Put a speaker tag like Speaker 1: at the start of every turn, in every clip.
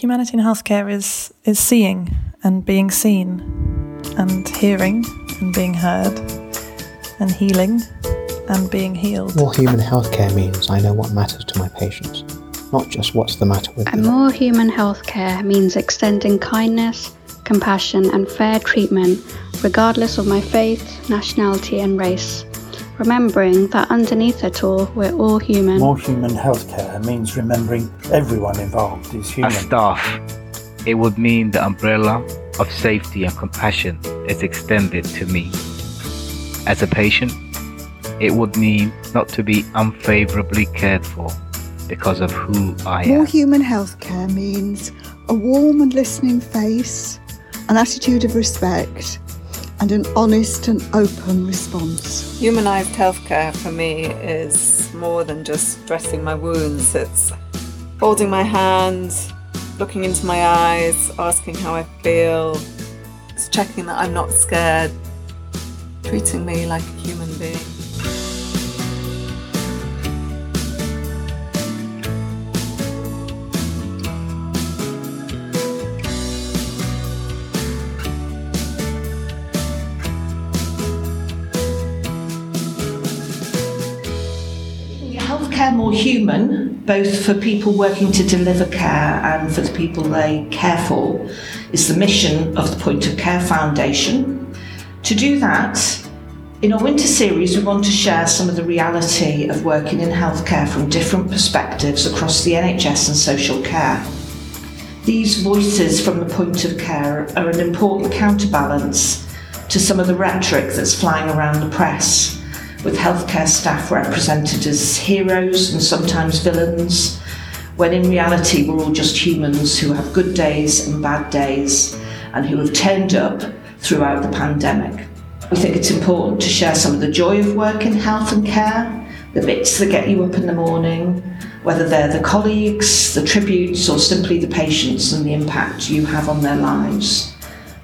Speaker 1: Humanity in healthcare is, is seeing and being seen, and hearing and being heard, and healing and being healed.
Speaker 2: More human healthcare means I know what matters to my patients, not just what's the matter with
Speaker 3: And
Speaker 2: them.
Speaker 3: And more human healthcare means extending kindness, compassion, and fair treatment regardless of my faith, nationality, and race. Remembering that underneath it all, we're all human.
Speaker 4: More human healthcare means remembering everyone involved is human.
Speaker 5: As staff, it would mean the umbrella of safety and compassion is extended to me. As a patient, it would mean not to be unfavorably cared for because of who I am.
Speaker 6: More human healthcare means a warm and listening face, an attitude of respect, and an honest and open response.
Speaker 7: Humanised healthcare for me is more than just dressing my wounds. It's holding my hand, looking into my eyes, asking how I feel. It's checking that I'm not scared, treating me like a human being.
Speaker 8: More human, both for people working to deliver care and for the people they care for, is the mission of the Point of Care Foundation. To do that, in our winter series, we want to share some of the reality of working in healthcare from different perspectives across the NHS and social care. These voices from the point of care are an important counterbalance to some of the rhetoric that's flying around the press, with healthcare staff represented as heroes and sometimes villains, when in reality we're all just humans who have good days and bad days and who have turned up throughout the pandemic. We think it's important to share some of the joy of work in health and care, the bits that get you up in the morning, whether they're the colleagues, the tributes, or simply the patients and the impact you have on their lives.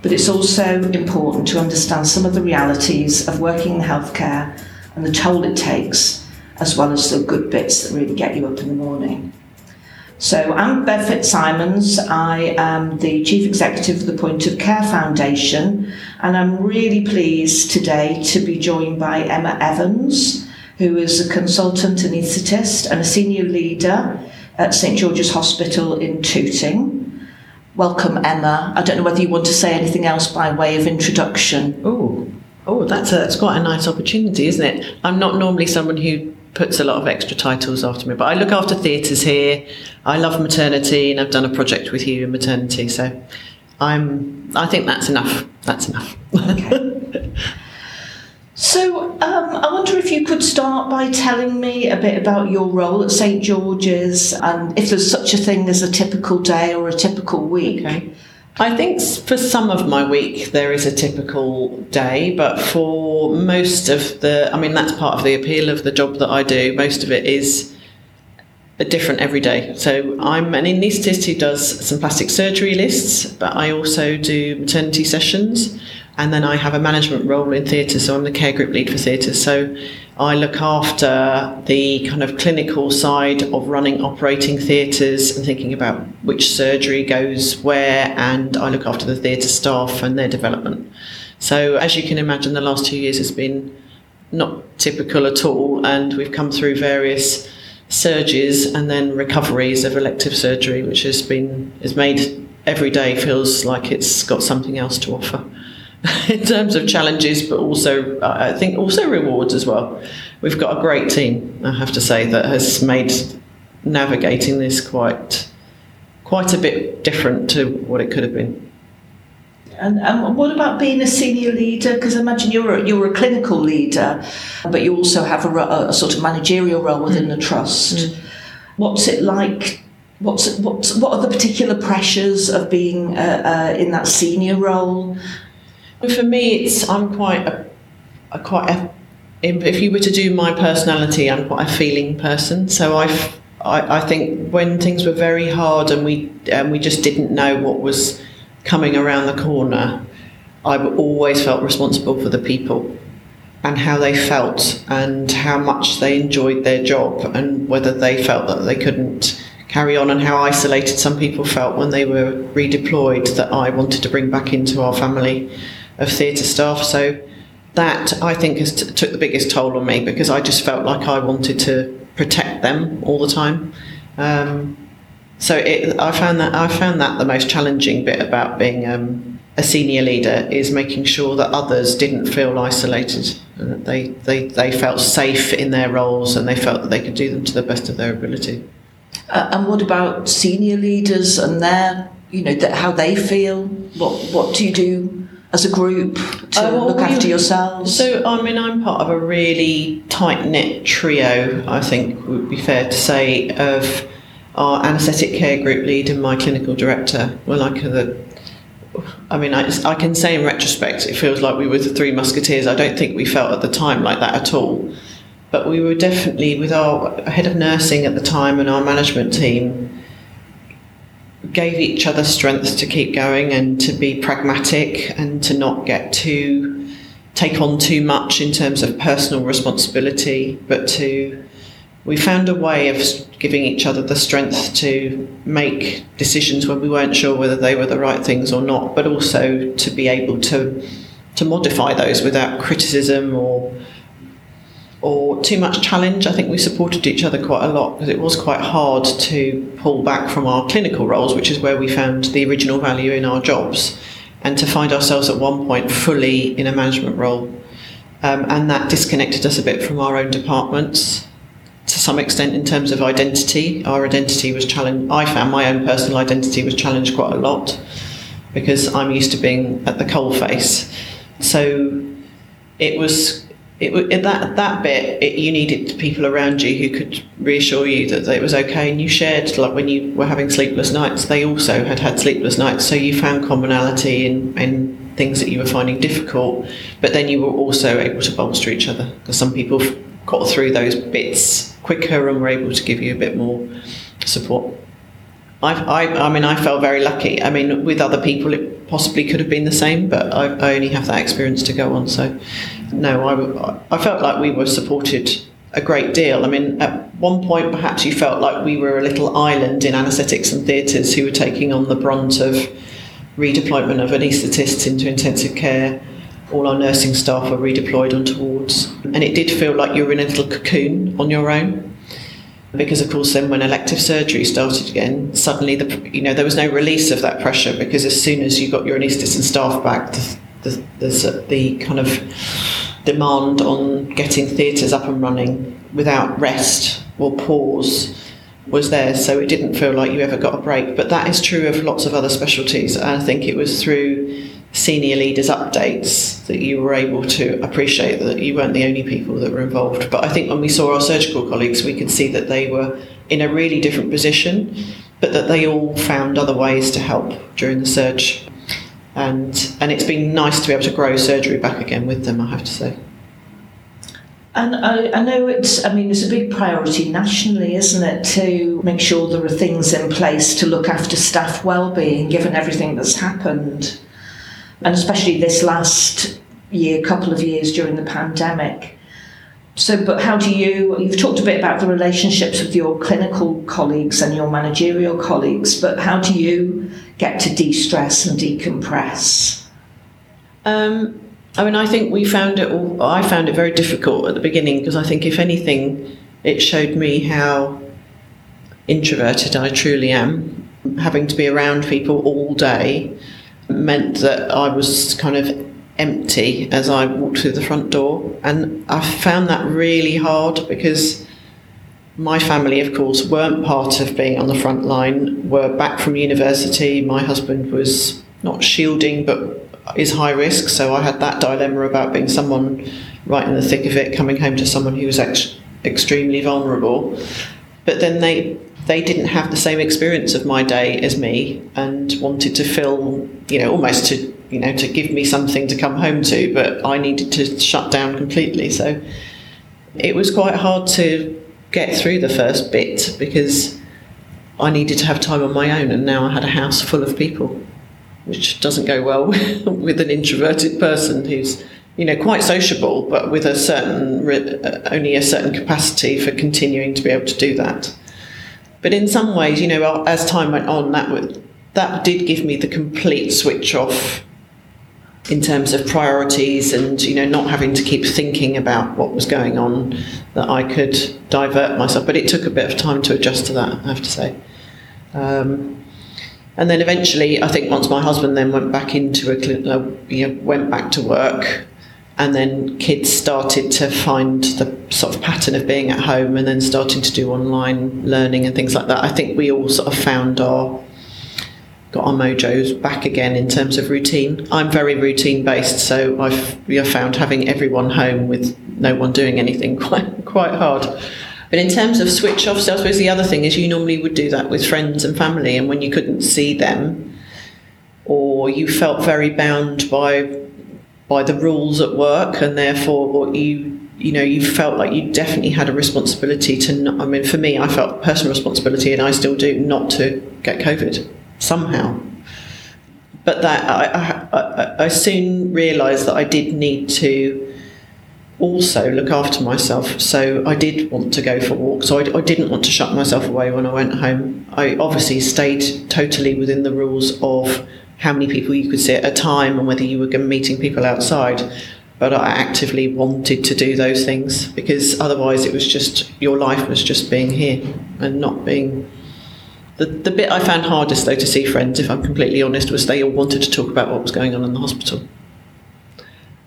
Speaker 8: But it's also important to understand some of the realities of working in healthcare and the toll it takes, as well as the good bits that really get you up in the morning. So I'm Bev Fitzsimons. I am the Chief Executive of the Point of Care Foundation, and I'm really pleased today to be joined by Emma Evans, who is a consultant anaesthetist and a senior leader at St George's Hospital in Tooting. Welcome, Emma. I don't know whether you want to say anything else by way of introduction.
Speaker 9: Oh, oh, that's a, that's quite a nice opportunity, isn't it? I'm not normally someone who puts a lot of extra titles after me, but I look after theatres here. I love maternity, and I've done a project with you in maternity, so I'm. I think that's enough. That's enough.
Speaker 8: Okay. So, um, I wonder if you could start by telling me a bit about your role at St George's and if there's such a thing as a typical day or a typical week.
Speaker 9: Okay. I think for some of my week there is a typical day, but for most of the, I mean, that's part of the appeal of the job that I do. Most of it is different every day. So I'm an anaesthetist who does some plastic surgery lists, but I also do maternity sessions. And then I have a management role in theatre, so I'm the care group lead for theatre. So I look after the kind of clinical side of running operating theatres and thinking about which surgery goes where, and I look after the theatre staff and their development. So as you can imagine, the last two years has been not typical at all, and we've come through various surges and then recoveries of elective surgery, which has been has made every day feels like it's got something else to offer in terms of challenges, but also uh, I think also rewards as well. We've got a great team, I have to say, that has made navigating this quite quite a bit different to what it could have been.
Speaker 8: And, and what about being a senior leader? Because I imagine you're a, you're a clinical leader, but you also have a, a sort of managerial role within the trust. What's it like? What's what's what are the particular pressures of being uh, uh, in that senior role?
Speaker 9: For me, it's I'm quite a, a quite a, if you were to do my personality, I'm quite a feeling person. So I, I, I think when things were very hard and we and we just didn't know what was coming around the corner, I always felt responsible for the people and how they felt and how much they enjoyed their job and whether they felt that they couldn't carry on and how isolated some people felt when they were redeployed that I wanted to bring back into our family of theatre staff. So that I think has t- took the biggest toll on me because I just felt like I wanted to protect them all the time. Um, so it, I found that I found that the most challenging bit about being um, a senior leader is making sure that others didn't feel isolated that they, they, they felt safe in their roles and they felt that they could do them to the best of their ability.
Speaker 8: Uh, and what about senior leaders and their, you know, th- how they feel? What what do you do as a group to
Speaker 9: Uh, well,
Speaker 8: look after yourselves?
Speaker 9: So, I mean, I'm part of a really tight knit trio, I think would be fair to say, of our anaesthetic care group lead and my clinical director. We're like the I mean, I, I can say in retrospect, it feels like we were the three musketeers. I don't think we felt at the time like that at all. But we were definitely, with our head of nursing at the time and our management team, gave each other strength to keep going and to be pragmatic and to not get too, take on too much in terms of personal responsibility, but to, we found a way of giving each other the strength to make decisions when we weren't sure whether they were the right things or not, but also to be able to to modify those without criticism or or too much challenge. I think we supported each other quite a lot because it was quite hard to pull back from our clinical roles, which is where we found the original value in our jobs, and to find ourselves at one point fully in a management role. Um, and that disconnected us a bit from our own departments to some extent in terms of identity. Our identity was challenged. I found my own personal identity was challenged quite a lot because I'm used to being at the coalface. So it was it, in that that bit it, you needed people around you who could reassure you that it was okay and you shared like when you were having sleepless nights they also had had sleepless nights so you found commonality in, in things that you were finding difficult but then you were also able to bolster each other because some people got through those bits quicker and were able to give you a bit more support I, I, I mean, I felt very lucky. I mean, with other people, it possibly could have been the same, but I, I only have that experience to go on. So, no, I, I felt like we were supported a great deal. I mean, at one point, perhaps you felt like we were a little island in anaesthetics and theatres who were taking on the brunt of redeployment of anaesthetists into intensive care. All our nursing staff were redeployed onto wards, and it did feel like you were in a little cocoon on your own because of course then when elective surgery started again suddenly the you know there was no release of that pressure because as soon as you got your anaesthetist and staff back the, the, the, the kind of demand on getting theatres up and running without rest or pause was there so it didn't feel like you ever got a break. But that is true of lots of other specialties i think it was through senior leaders updates that you were able to appreciate that you weren't the only people that were involved. But i think when we saw our surgical colleagues we could see that they were in a really different position but that they all found other ways to help during the surge and and it's been nice to be able to grow surgery back again with them i have to say
Speaker 8: And I, I know it's, I mean, it's a big priority nationally, isn't it, to make sure there are things in place to look after staff well-being, given everything that's happened, and especially this last year, couple of years during the pandemic. So, but how do you? You've talked a bit about the relationships with your clinical colleagues and your managerial colleagues, but how do you get to de-stress and decompress?
Speaker 9: Um, I mean, I think we found it all, I found it very difficult at the beginning because I think, if anything, it showed me how introverted I truly am. Having to be around people all day meant that I was kind of empty as I walked through the front door. And I found that really hard because my family, of course, weren't part of being on the front line, were back from university. My husband was not shielding, but is high risk. So I had that dilemma about being someone right in the thick of it, coming home to someone who was ex- extremely vulnerable. But then they they didn't have the same experience of my day as me, and wanted to fill, you know, almost to you know to give me something to come home to. But I needed to shut down completely. So it was quite hard to get through the first bit because I needed to have time on my own, and now I had a house full of people which doesn't go well with an introverted person who's you know quite sociable but with a certain uh, only a certain capacity for continuing to be able to do that. But in some ways, you know, as time went on, that would, that did give me the complete switch off in terms of priorities and you know not having to keep thinking about what was going on that I could divert myself. But it took a bit of time to adjust to that I have to say. Um, and then eventually I think once my husband then went back into a uh, you know, went back to work and then kids started to find the sort of pattern of being at home and then starting to do online learning and things like that I think we all sort of found our got our mojos back again in terms of routine. I'm very routine based, so I've found having everyone home with no one doing anything quite quite hard. But in terms of switch off, so I suppose the other thing is you normally would do that with friends and family, and when you couldn't see them, or you felt very bound by by the rules at work, and therefore what you you know you felt like you definitely had a responsibility to. Not, I mean, for me, I felt personal responsibility, and I still do, not to get COVID somehow. But that I, I, I soon realised that I did need to also look after myself. So I did want to go for walks. So I, I, didn't want to shut myself away when I went home. I obviously stayed totally within the rules of how many people you could see at a time and whether you were meeting people outside. But I actively wanted to do those things because otherwise it was just your life was just being here and not being the, the bit I found hardest, though, to see friends, if I'm completely honest, was they all wanted to talk about what was going on in the hospital.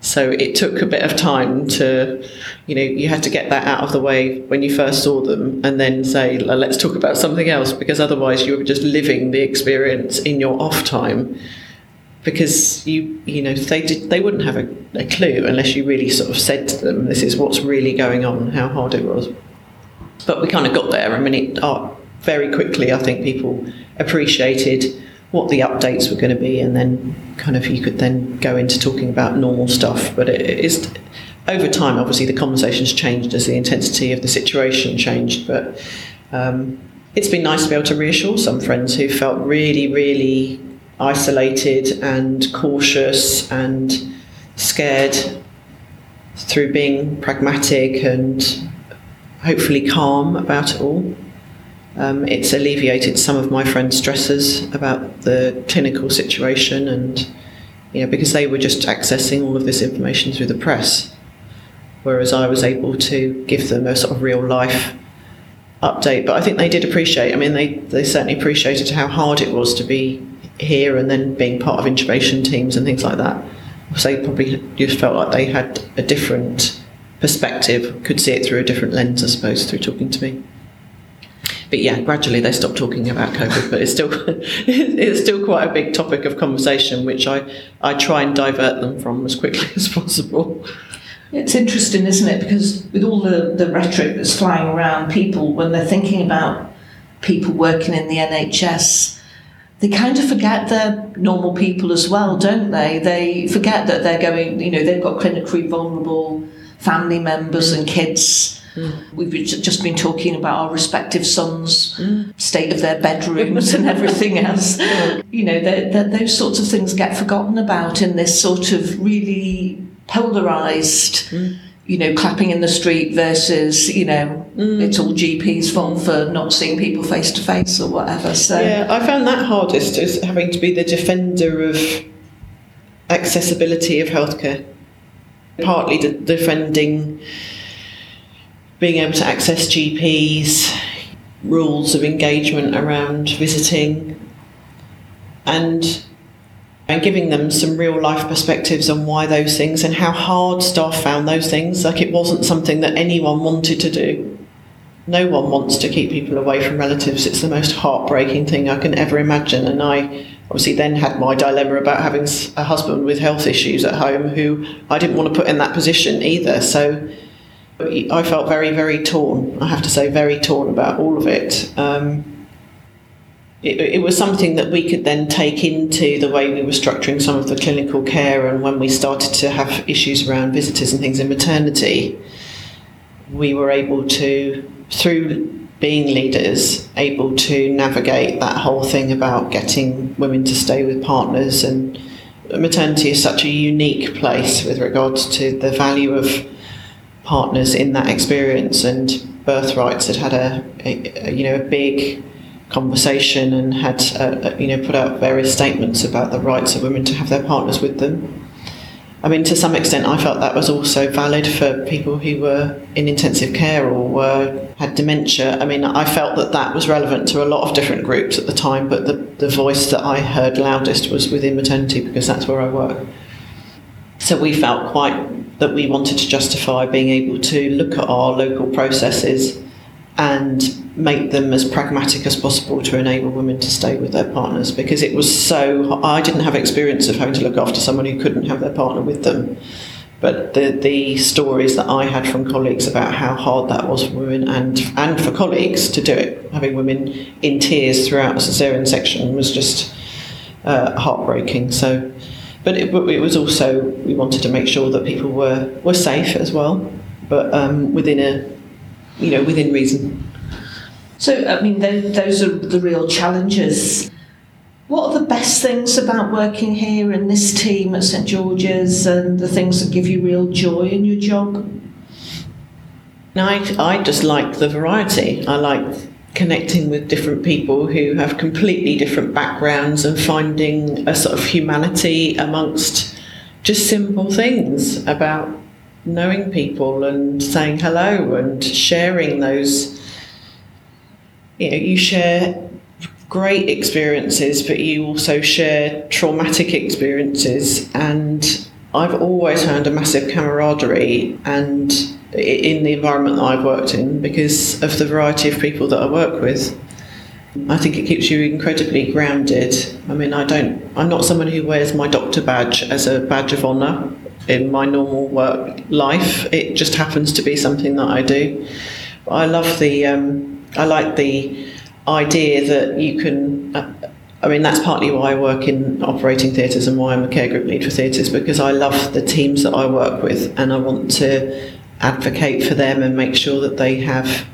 Speaker 9: So it took a bit of time to, you know, you had to get that out of the way when you first saw them and then say, let's talk about something else, because otherwise you were just living the experience in your off time. Because you, you know, they did, they wouldn't have a, a clue unless you really sort of said to them, this is what's really going on, how hard it was. But we kind of got there. I mean, it, our, very quickly, I think people appreciated what the updates were going to be, and then kind of you could then go into talking about normal stuff. But it is over time, obviously, the conversations changed as the intensity of the situation changed. But um, it's been nice to be able to reassure some friends who felt really, really isolated and cautious and scared through being pragmatic and hopefully calm about it all. Um, it's alleviated some of my friends' stresses about the clinical situation, and you know, because they were just accessing all of this information through the press, whereas I was able to give them a sort of real life update. But I think they did appreciate. I mean, they they certainly appreciated how hard it was to be here and then being part of intubation teams and things like that. So they probably just felt like they had a different perspective, could see it through a different lens, I suppose, through talking to me but yeah, gradually they stopped talking about COVID, but it's still it's still quite a big topic of conversation, which I I try and divert them from as quickly as possible.
Speaker 8: It's interesting, isn't it? Because with all the, the rhetoric that's flying around, people when they're thinking about people working in the NHS, they kind of forget they're normal people as well, don't they? They forget that they're going, you know, they've got clinically vulnerable family members and kids Mm. We've just been talking about our respective sons' mm. state of their bedrooms and everything else. You know, they're, they're, those sorts of things get forgotten about in this sort of really polarised. Mm. You know, clapping in the street versus, you know, mm. it's all GP's fault for not seeing people face to face or whatever. So
Speaker 9: yeah, I found that hardest is having to be the defender of accessibility of healthcare, partly de- defending being able to access GPs, rules of engagement around visiting, and and giving them some real life perspectives on why those things and how hard staff found those things. Like it wasn't something that anyone wanted to do. No one wants to keep people away from relatives. It's the most heartbreaking thing I can ever imagine. And I obviously then had my dilemma about having a husband with health issues at home who I didn't want to put in that position either. So I felt very, very torn. I have to say, very torn about all of it. Um, it, it, was something that we could then take into the way we were structuring some of the clinical care, and when we started to have issues around visitors and things in maternity, we were able to, through being leaders, able to navigate that whole thing about getting women to stay with partners. And maternity is such a unique place with regards to the value of partners in that experience, and birthrights had had a, a, a you know a big conversation and had uh, you know put out various statements about the rights of women to have their partners with them. I mean, to some extent, I felt that was also valid for people who were in intensive care or were had dementia. I mean, I felt that that was relevant to a lot of different groups at the time, but the, the voice that I heard loudest was within maternity because that's where I work. So we felt quite that we wanted to justify being able to look at our local processes and make them as pragmatic as possible to enable women to stay with their partners. Because it was so I didn't have experience of having to look after someone who couldn't have their partner with them. But the the stories that I had from colleagues about how hard that was for women and and for colleagues to do it having women in tears throughout a cesarean section was just uh, heartbreaking. So but it, it, was also we wanted to make sure that people were were safe as well but um, within a you know within reason
Speaker 8: so, I mean, those are the real challenges. What are the best things about working here in this team at St George's and the things that give you real joy in your job?
Speaker 9: I, I just like the variety. I like connecting with different people who have completely different backgrounds and finding a sort of humanity amongst just simple things about knowing people and saying hello and sharing those you know, you share great experiences, but you also share traumatic experiences. And I've always found a massive camaraderie and in the environment that I've worked in because of the variety of people that I work with. I think it keeps you incredibly grounded. I mean, I don't, I'm not someone who wears my doctor badge as a badge of honour in my normal work life. It just happens to be something that I do. But I love the, um, I like the idea that you can. Uh, I mean, that's partly why I work in operating theatres and why I'm a care group lead for theatres because I love the teams that I work with and I want to advocate for them and make sure that they have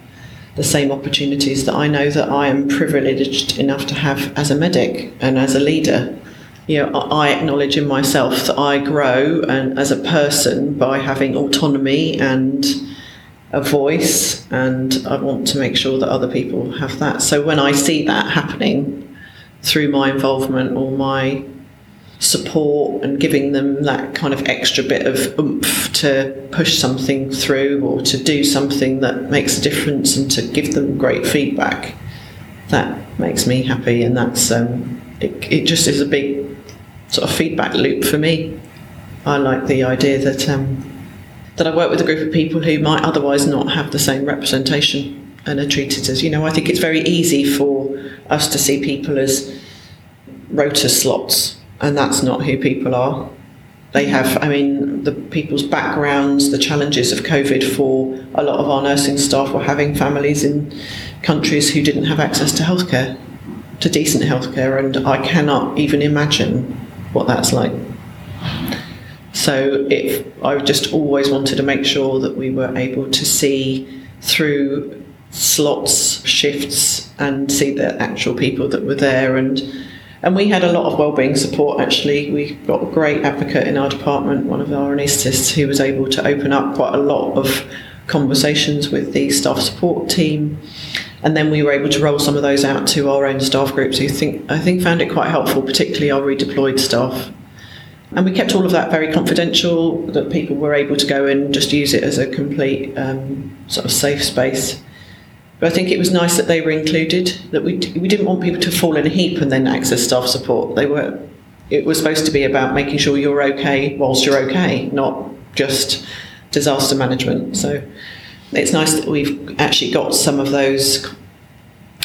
Speaker 9: the same opportunities that I know that I am privileged enough to have as a medic and as a leader. You know, I acknowledge in myself that I grow and as a person by having autonomy and a voice, and I want to make sure that other people have that. So when I see that happening through my involvement or my support and giving them that kind of extra bit of oomph to push something through or to do something that makes a difference and to give them great feedback, that makes me happy, and that's um, it, it just is a big sort of feedback loop for me. I like the idea that um, that I work with a group of people who might otherwise not have the same representation and are treated as, you know, I think it's very easy for us to see people as rota slots, and that's not who people are. They have, I mean, the people's backgrounds, the challenges of COVID for a lot of our nursing staff were having families in countries who didn't have access to healthcare, to decent healthcare, and I cannot even imagine what that's like. So if I just always wanted to make sure that we were able to see through slots, shifts, and see the actual people that were there and and we had a lot of wellbeing support actually. We got a great advocate in our department, one of our anaesthetists, who was able to open up quite a lot of conversations with the staff support team. And then we were able to roll some of those out to our own staff groups who think I think found it quite helpful, particularly our redeployed staff. And we kept all of that very confidential, that people were able to go and just use it as a complete um, sort of safe space. But I think it was nice that they were included, that we, we didn't want people to fall in a heap and then access staff support. They were, it was supposed to be about making sure you're okay whilst you're okay, not just disaster management. So it's nice that we've actually got some of those,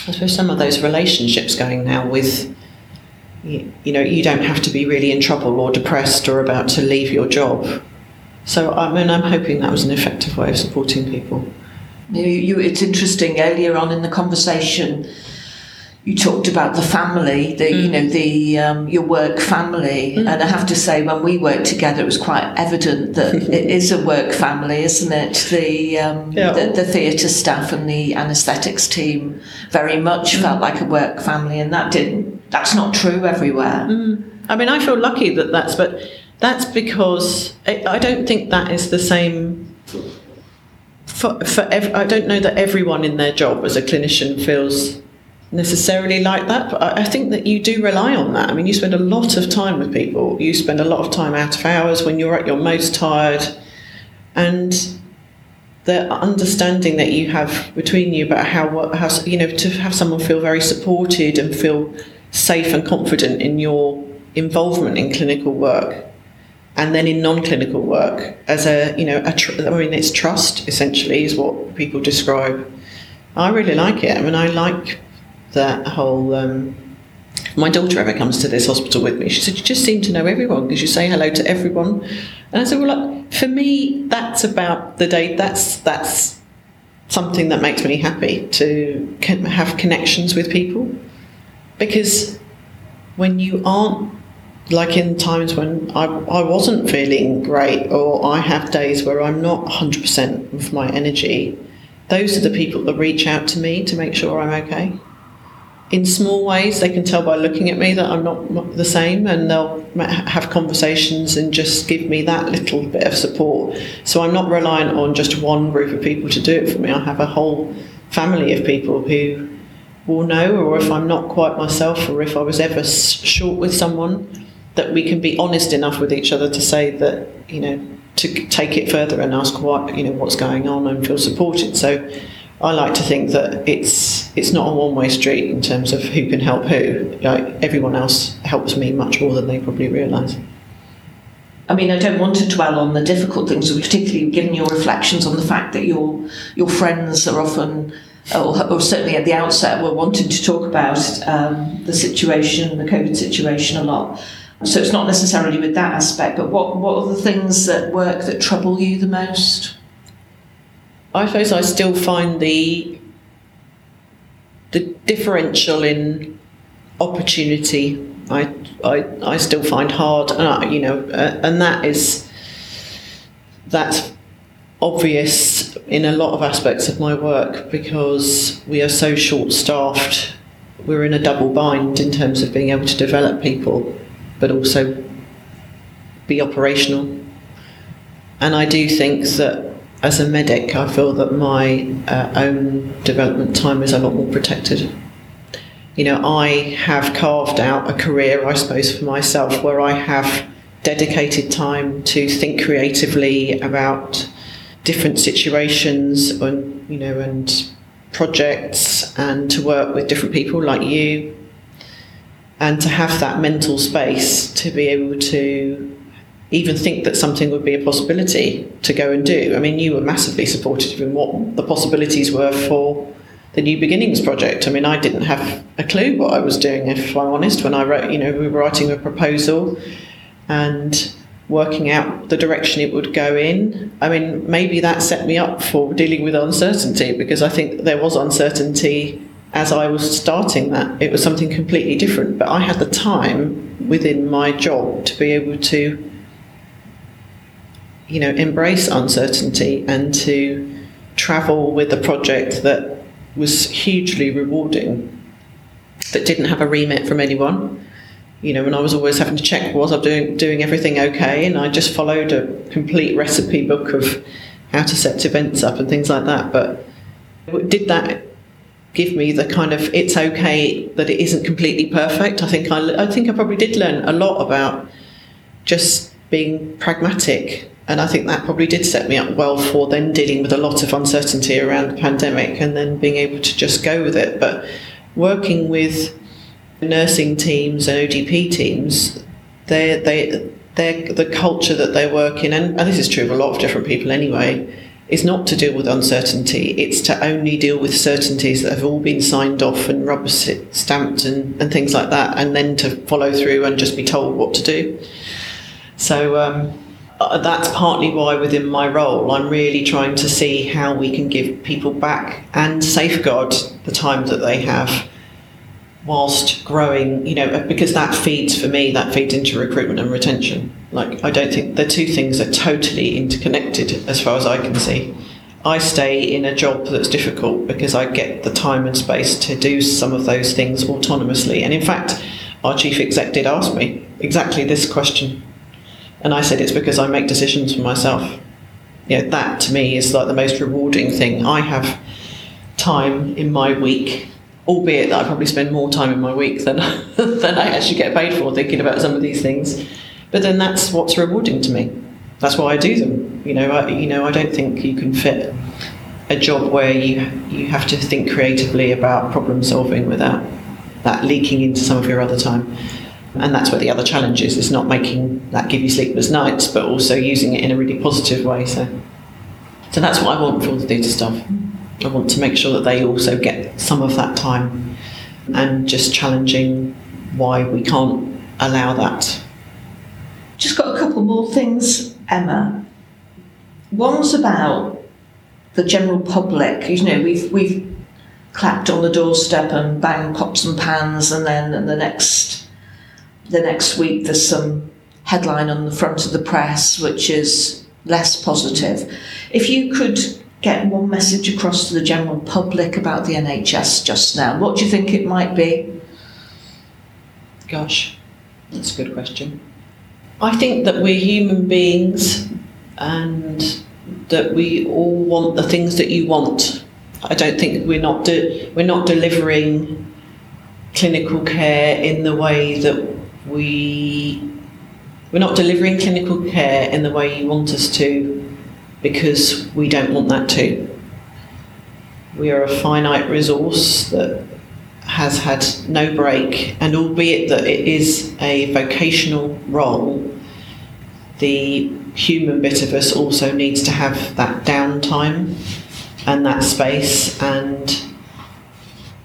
Speaker 9: I suppose, some of those relationships going now with you, know, you don't have to be really in trouble or depressed or about to leave your job. So I mean, I'm hoping that was an effective way of supporting people.
Speaker 8: You, you, it's interesting. Earlier on in the conversation, you talked about the family, the mm. you know the um, your work family, mm. and I have to say when we worked together, it was quite evident that it is a work family, isn't it? The um, yeah. the, the theatre staff and the anaesthetics team very much mm. felt like a work family, and that didn't. That's not true everywhere.
Speaker 9: Mm. I mean, I feel lucky that that's, but that's because I don't think that is the same. For, for ev- I don't know that everyone in their job as a clinician feels necessarily like that, but I, I think that you do rely on that. I mean, you spend a lot of time with people. You spend a lot of time out of hours when you're at your most tired, and the understanding that you have between you about how how you know to have someone feel very supported and feel safe and confident in your involvement in clinical work and then in non-clinical work as a you know a tr- I mean it's trust essentially is what people describe. I really like it. I mean I like that whole um, my daughter ever comes to this hospital with me. She said you just seem to know everyone because you say hello to everyone. And I said well like, for me that's about the day that's that's something that makes me happy to have connections with people. Because when you aren't like in times when I, I wasn't feeling great or I have days where I'm not 100% of my energy, those are the people that reach out to me to make sure I'm okay. In small ways, they can tell by looking at me that I'm not the same, and they'll have conversations and just give me that little bit of support. So I'm not reliant on just one group of people to do it for me. I have a whole family of people who will know, or if I'm not quite myself, or if I was ever short with someone, that we can be honest enough with each other to say that you know to take it further and ask what you know what's going on and feel supported. So I like to think that it's it's not a one way street in terms of who can help who. Like everyone else helps me much more than they probably realise.
Speaker 8: I mean, I don't want to dwell on the difficult things, particularly given your reflections on the fact that your your friends are often, or, or certainly at the outset, were wanting to talk about um, the situation, the COVID situation, a lot. So it's not necessarily with that aspect, but what, what are the things that work that trouble you the most?
Speaker 9: I suppose I still find the the differential in opportunity. I I, I still find hard, and I, you know, uh, and that is that's obvious in a lot of aspects of my work because we are so short staffed. We're in a double bind in terms of being able to develop people but also be operational. And I do think that as a medic, I feel that my uh, own development time is a lot more protected. You know, I have carved out a career, I suppose, for myself where I have dedicated time to think creatively about different situations and you know and projects and to work with different people like you and to have that mental space to be able to even think that something would be a possibility to go and do. I mean, you were massively supportive in what the possibilities were for the New Beginnings project. I mean, I didn't have a clue what I was doing, if I'm honest, when I wrote, you know, we were writing a proposal and working out the direction it would go in. I mean, maybe that set me up for dealing with uncertainty because I think there was uncertainty as I was starting that, it was something completely different. But I had the time within my job to be able to, you know, embrace uncertainty and to travel with a project that was hugely rewarding, that didn't have a remit from anyone. You know, and I was always having to check was I doing doing everything okay, and I just followed a complete recipe book of how to set events up and things like that. But did that give me the kind of it's okay that it isn't completely perfect. I think I, I think I probably did learn a lot about just being pragmatic, and I think that probably did set me up well for then dealing with a lot of uncertainty around the pandemic, and then being able to just go with it. But working with nursing teams and ODP teams, they they they the culture that they work in, and, and this is true of a lot of different people anyway is not to deal with uncertainty, it's to only deal with certainties that have all been signed off and rubber stamped and, and things like that, and then to follow through and just be told what to do. So um, uh, that's partly why within my role I'm really trying to see how we can give people back and safeguard the time that they have whilst growing, you know, because that feeds for me, that feeds into recruitment and retention. Like, I don't think the two things are totally interconnected as far as I can see. I stay in a job that's difficult because I get the time and space to do some of those things autonomously. And in fact, our chief exec did ask me exactly this question. And I said, it's because I make decisions for myself. You know, that to me is like the most rewarding thing. I have time in my week albeit that I probably spend more time in my week than than I actually get paid for thinking about some of these things. But then that's what's rewarding to me. That's why I do them. You know, I, you know, I don't think you can fit a job where you you have to think creatively about problem solving without that leaking into some of your other time. And that's where the other challenge is, is not making that give you sleepless nights, but also using it in a really positive way. So, so that's what I want for all the theatre staff. I want to make sure that they also get some of that time and just challenging why we can't allow that.
Speaker 8: Just got a couple more things, Emma. One's about the general public. You know, we've we've clapped on the doorstep and bang pots and pans, and then the next the next week there's some headline on the front of the press which is less positive. If you could get one message across to the general public about the NHS just now, what do you think it might be?
Speaker 9: Gosh, that's a good question. I think that we're human beings and that we all want the things that you want. I don't think we're not de- we're not delivering clinical care in the way that we we're not delivering clinical care in the way you want us to because we don't want that to. We are a finite resource that has had no break, and albeit that it is a vocational role, the human bit of us also needs to have that downtime and that space and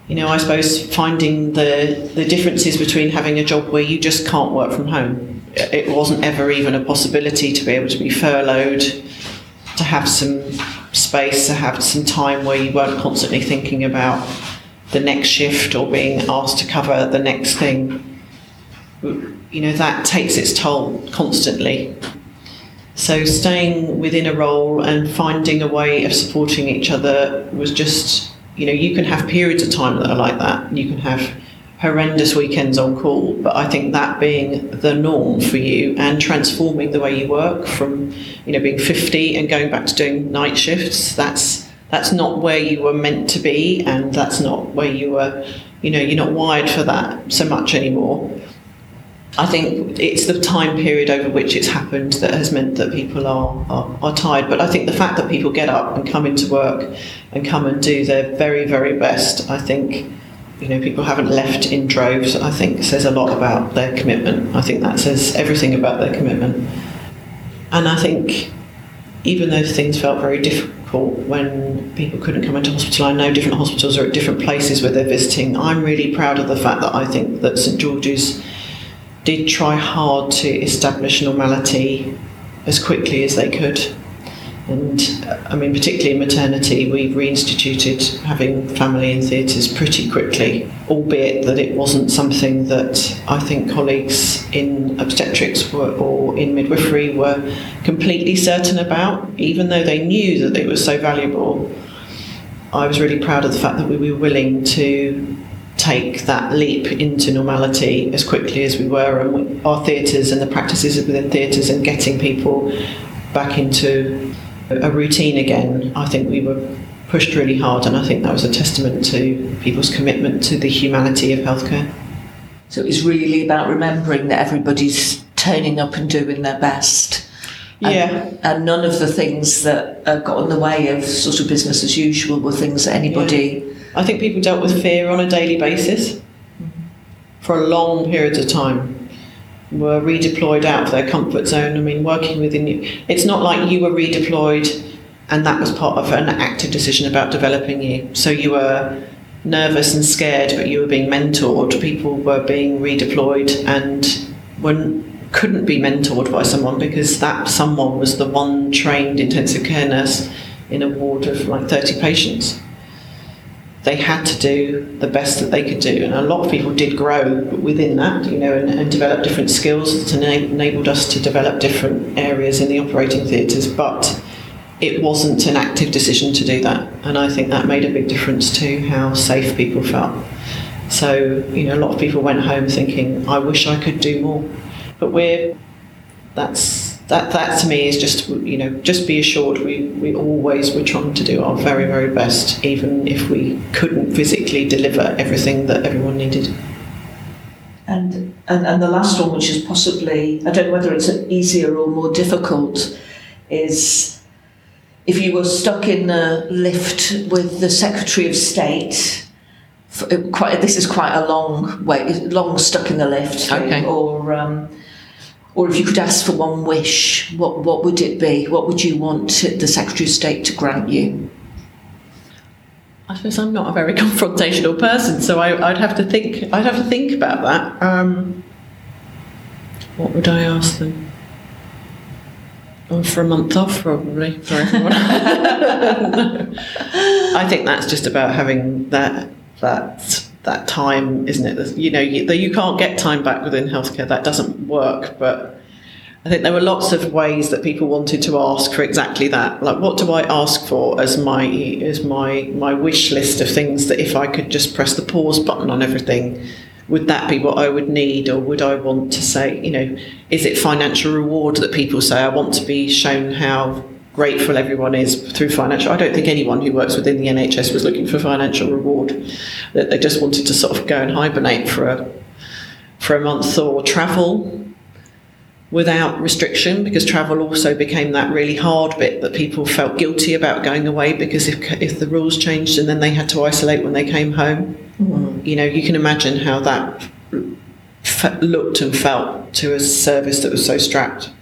Speaker 9: you know i suppose finding the the differences between having a job where you just can't work from home. It wasn't ever even a possibility to be able to be furloughed to have some space to have some time where you weren't constantly thinking about the next shift or being asked to cover the next thing you know that takes its toll constantly so staying within a role and finding a way of supporting each other was just, you know, you can have periods of time that are like that. You can have horrendous weekends on call, but I think that being the norm for you and transforming the way you work from, you know, being 50 and going back to doing night shifts, that's that's not where you were meant to be and that's not where you were, you know, you're not wired for that so much anymore. I think it's the time period over which it's happened that has meant that people are, are, are, tired. But I think the fact that people get up and come into work and come and do their very, very best, I think, you know, people haven't left in droves, I think says a lot about their commitment. I think that says everything about their commitment. And I think even though things felt very difficult when people couldn't come into hospital, I know different hospitals are at different places where they're visiting. I'm really proud of the fact that I think that St George's did try hard to establish normality as quickly as they could. And I mean, particularly in maternity, we reinstituted having family in theatres pretty quickly, albeit that it wasn't something that I think colleagues in obstetrics were, or in midwifery were completely certain about, even though they knew that it was so valuable. I was really proud of the fact that we were willing to take that leap into normality as quickly as we were, and our theatres and the practices within theatres and getting people back into a routine again. I think we were pushed really hard, and I think that was a testament to people's commitment to the humanity of healthcare.
Speaker 8: So it's really about remembering that everybody's turning up and doing their best.
Speaker 9: Yeah.
Speaker 8: And, and none of the things that uh, got in the way of sort of business as usual were things that anybody.
Speaker 9: Yeah I think people dealt with fear on a daily basis for a long periods of time. Were redeployed out of their comfort zone. I mean, working within you, it's not like you were redeployed and that was part of an active decision about developing you. So you were nervous and scared, but you were being mentored. People were being redeployed and were, couldn't be mentored by someone because that someone was the one trained intensive care nurse in a ward of like 30 patients they had to do the best that they could do. And a lot of people did grow within that, you know, and, and develop different skills that enabled us to develop different areas in the operating theatres. But it wasn't an active decision to do that. And I think that made a big difference to how safe people felt. So, you know, a lot of people went home thinking, I wish I could do more. But we're, that's that that to me is just you know just be assured we, we always we're trying to do our very very best even if we couldn't physically deliver everything that everyone needed
Speaker 8: and and, and the last one which is possibly i don't know whether it's easier or more difficult is if you were stuck in a lift with the secretary of state quite this is quite a long way long stuck in the lift
Speaker 9: okay.
Speaker 8: or um, or if you could ask for one wish, what, what would it be? What would you want the Secretary of State to grant you?
Speaker 9: I suppose I'm not a very confrontational person, so I, would have to think. I'd have to think about that. Um, what would I ask them? Oh, for a month off, probably for everyone. I think that's just about having that that that time, isn't it? You know, you, you can't get time back within healthcare. That doesn't work. But I think there were lots of ways that people wanted to ask for exactly that. Like, what do I ask for as my as my my wish list of things that if I could just press the pause button on everything, would that be what I would need, or would I want to say, you know, is it financial reward that people say I want to be shown how grateful everyone is through financial. I don't think anyone who works within the NHS was looking for financial reward. That they just wanted to sort of go and hibernate for a for a month or travel without restriction because travel also became that really hard bit that people felt guilty about going away because if, if the rules changed and then they had to isolate when they came home mm-hmm. you know you can imagine how that looked and felt to a service that was so strapped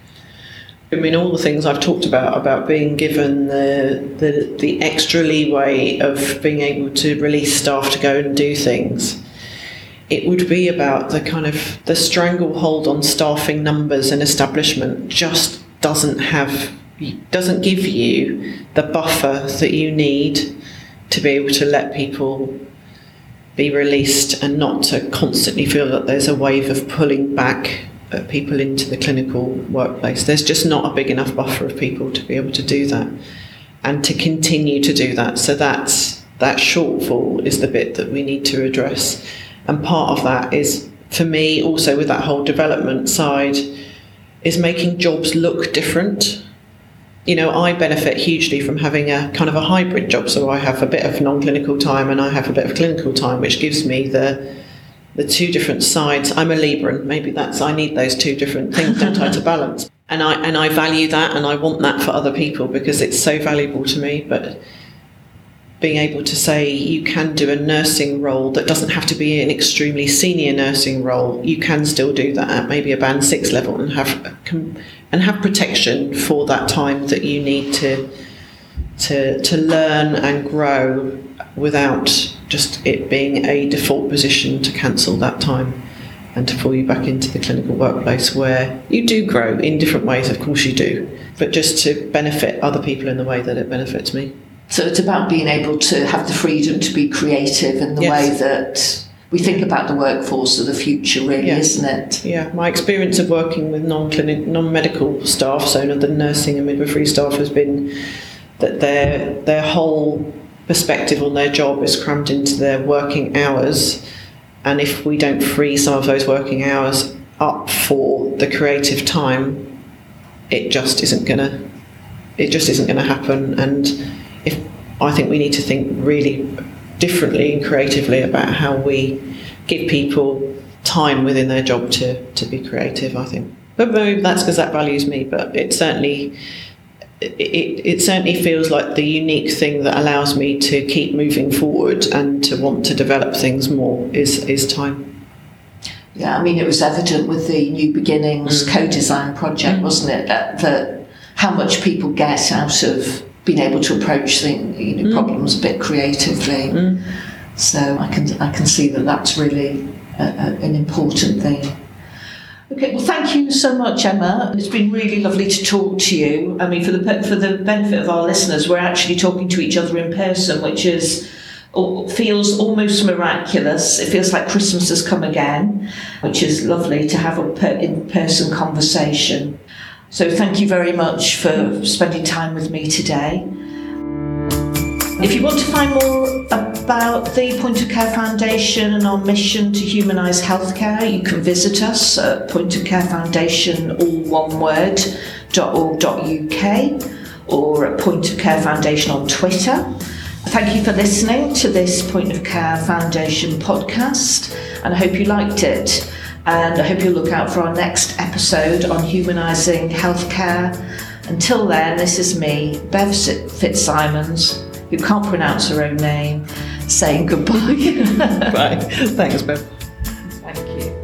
Speaker 9: I mean, all the things I've talked about about being given the, the the extra leeway of being able to release staff to go and do things. It would be about the kind of the stranglehold on staffing numbers and establishment just doesn't have doesn't give you the buffer that you need to be able to let people be released and not to constantly feel that there's a wave of pulling back people into the clinical workplace. There's just not a big enough buffer of people to be able to do that and to continue to do that. So that's that shortfall is the bit that we need to address. And part of that is for me also with that whole development side is making jobs look different. You know, I benefit hugely from having a kind of a hybrid job. So I have a bit of non clinical time and I have a bit of clinical time, which gives me the the two different sides. I'm a Libra, and maybe that's I need those two different things, don't I, to balance. And I and I value that, and I want that for other people because it's so valuable to me. But being able to say you can do a nursing role that doesn't have to be an extremely senior nursing role, you can still do that at maybe a band six level and have and have protection for that time that you need to to to learn and grow without just it being a default position to cancel that time and to pull you back into the clinical workplace where you do grow in different ways, of course you do, but just to benefit other people in the way that it benefits me.
Speaker 8: So it's about being able to have the freedom to be creative in the yes. way that we think about the workforce of the future, really, yeah. isn't it?
Speaker 9: Yeah, my experience of working with non-clinic, non-medical staff, so the nursing and midwifery staff, has been that their their whole perspective on their job is crammed into their working hours. And if we don't free some of those working hours up for the creative time, it just isn't gonna it just isn't gonna happen. And if I think we need to think really differently and creatively about how we give people time within their job to, to be creative, I think. But maybe that's because that values me, but it certainly it, it certainly feels like the unique thing that allows me to keep moving forward and to want to develop things more is, is time.
Speaker 8: Yeah, I mean, it was evident with the New Beginnings mm. co design project, mm. wasn't it? That, that, how much people get out of being able to approach things, you know, mm. problems a bit creatively. Mm. So I can, I can see that that's really a, a, an important thing. Okay, well, thank you so much, Emma. It's been really lovely to talk to you. I mean, for the for the benefit of our listeners, we're actually talking to each other in person, which is feels almost miraculous. It feels like Christmas has come again, which is lovely to have a in person conversation. So, thank you very much for spending time with me today. If you want to find more about the Point of Care Foundation and our mission to humanise healthcare, you can visit us at Point of Care Foundation, all one word, or at Point of Care Foundation on Twitter. Thank you for listening to this Point of Care Foundation podcast, and I hope you liked it. And I hope you'll look out for our next episode on humanising healthcare. Until then, this is me, Bev Fitzsimons, who can't pronounce her own name, saying goodbye.
Speaker 9: Bye. Thanks, Bev.
Speaker 8: Thank you.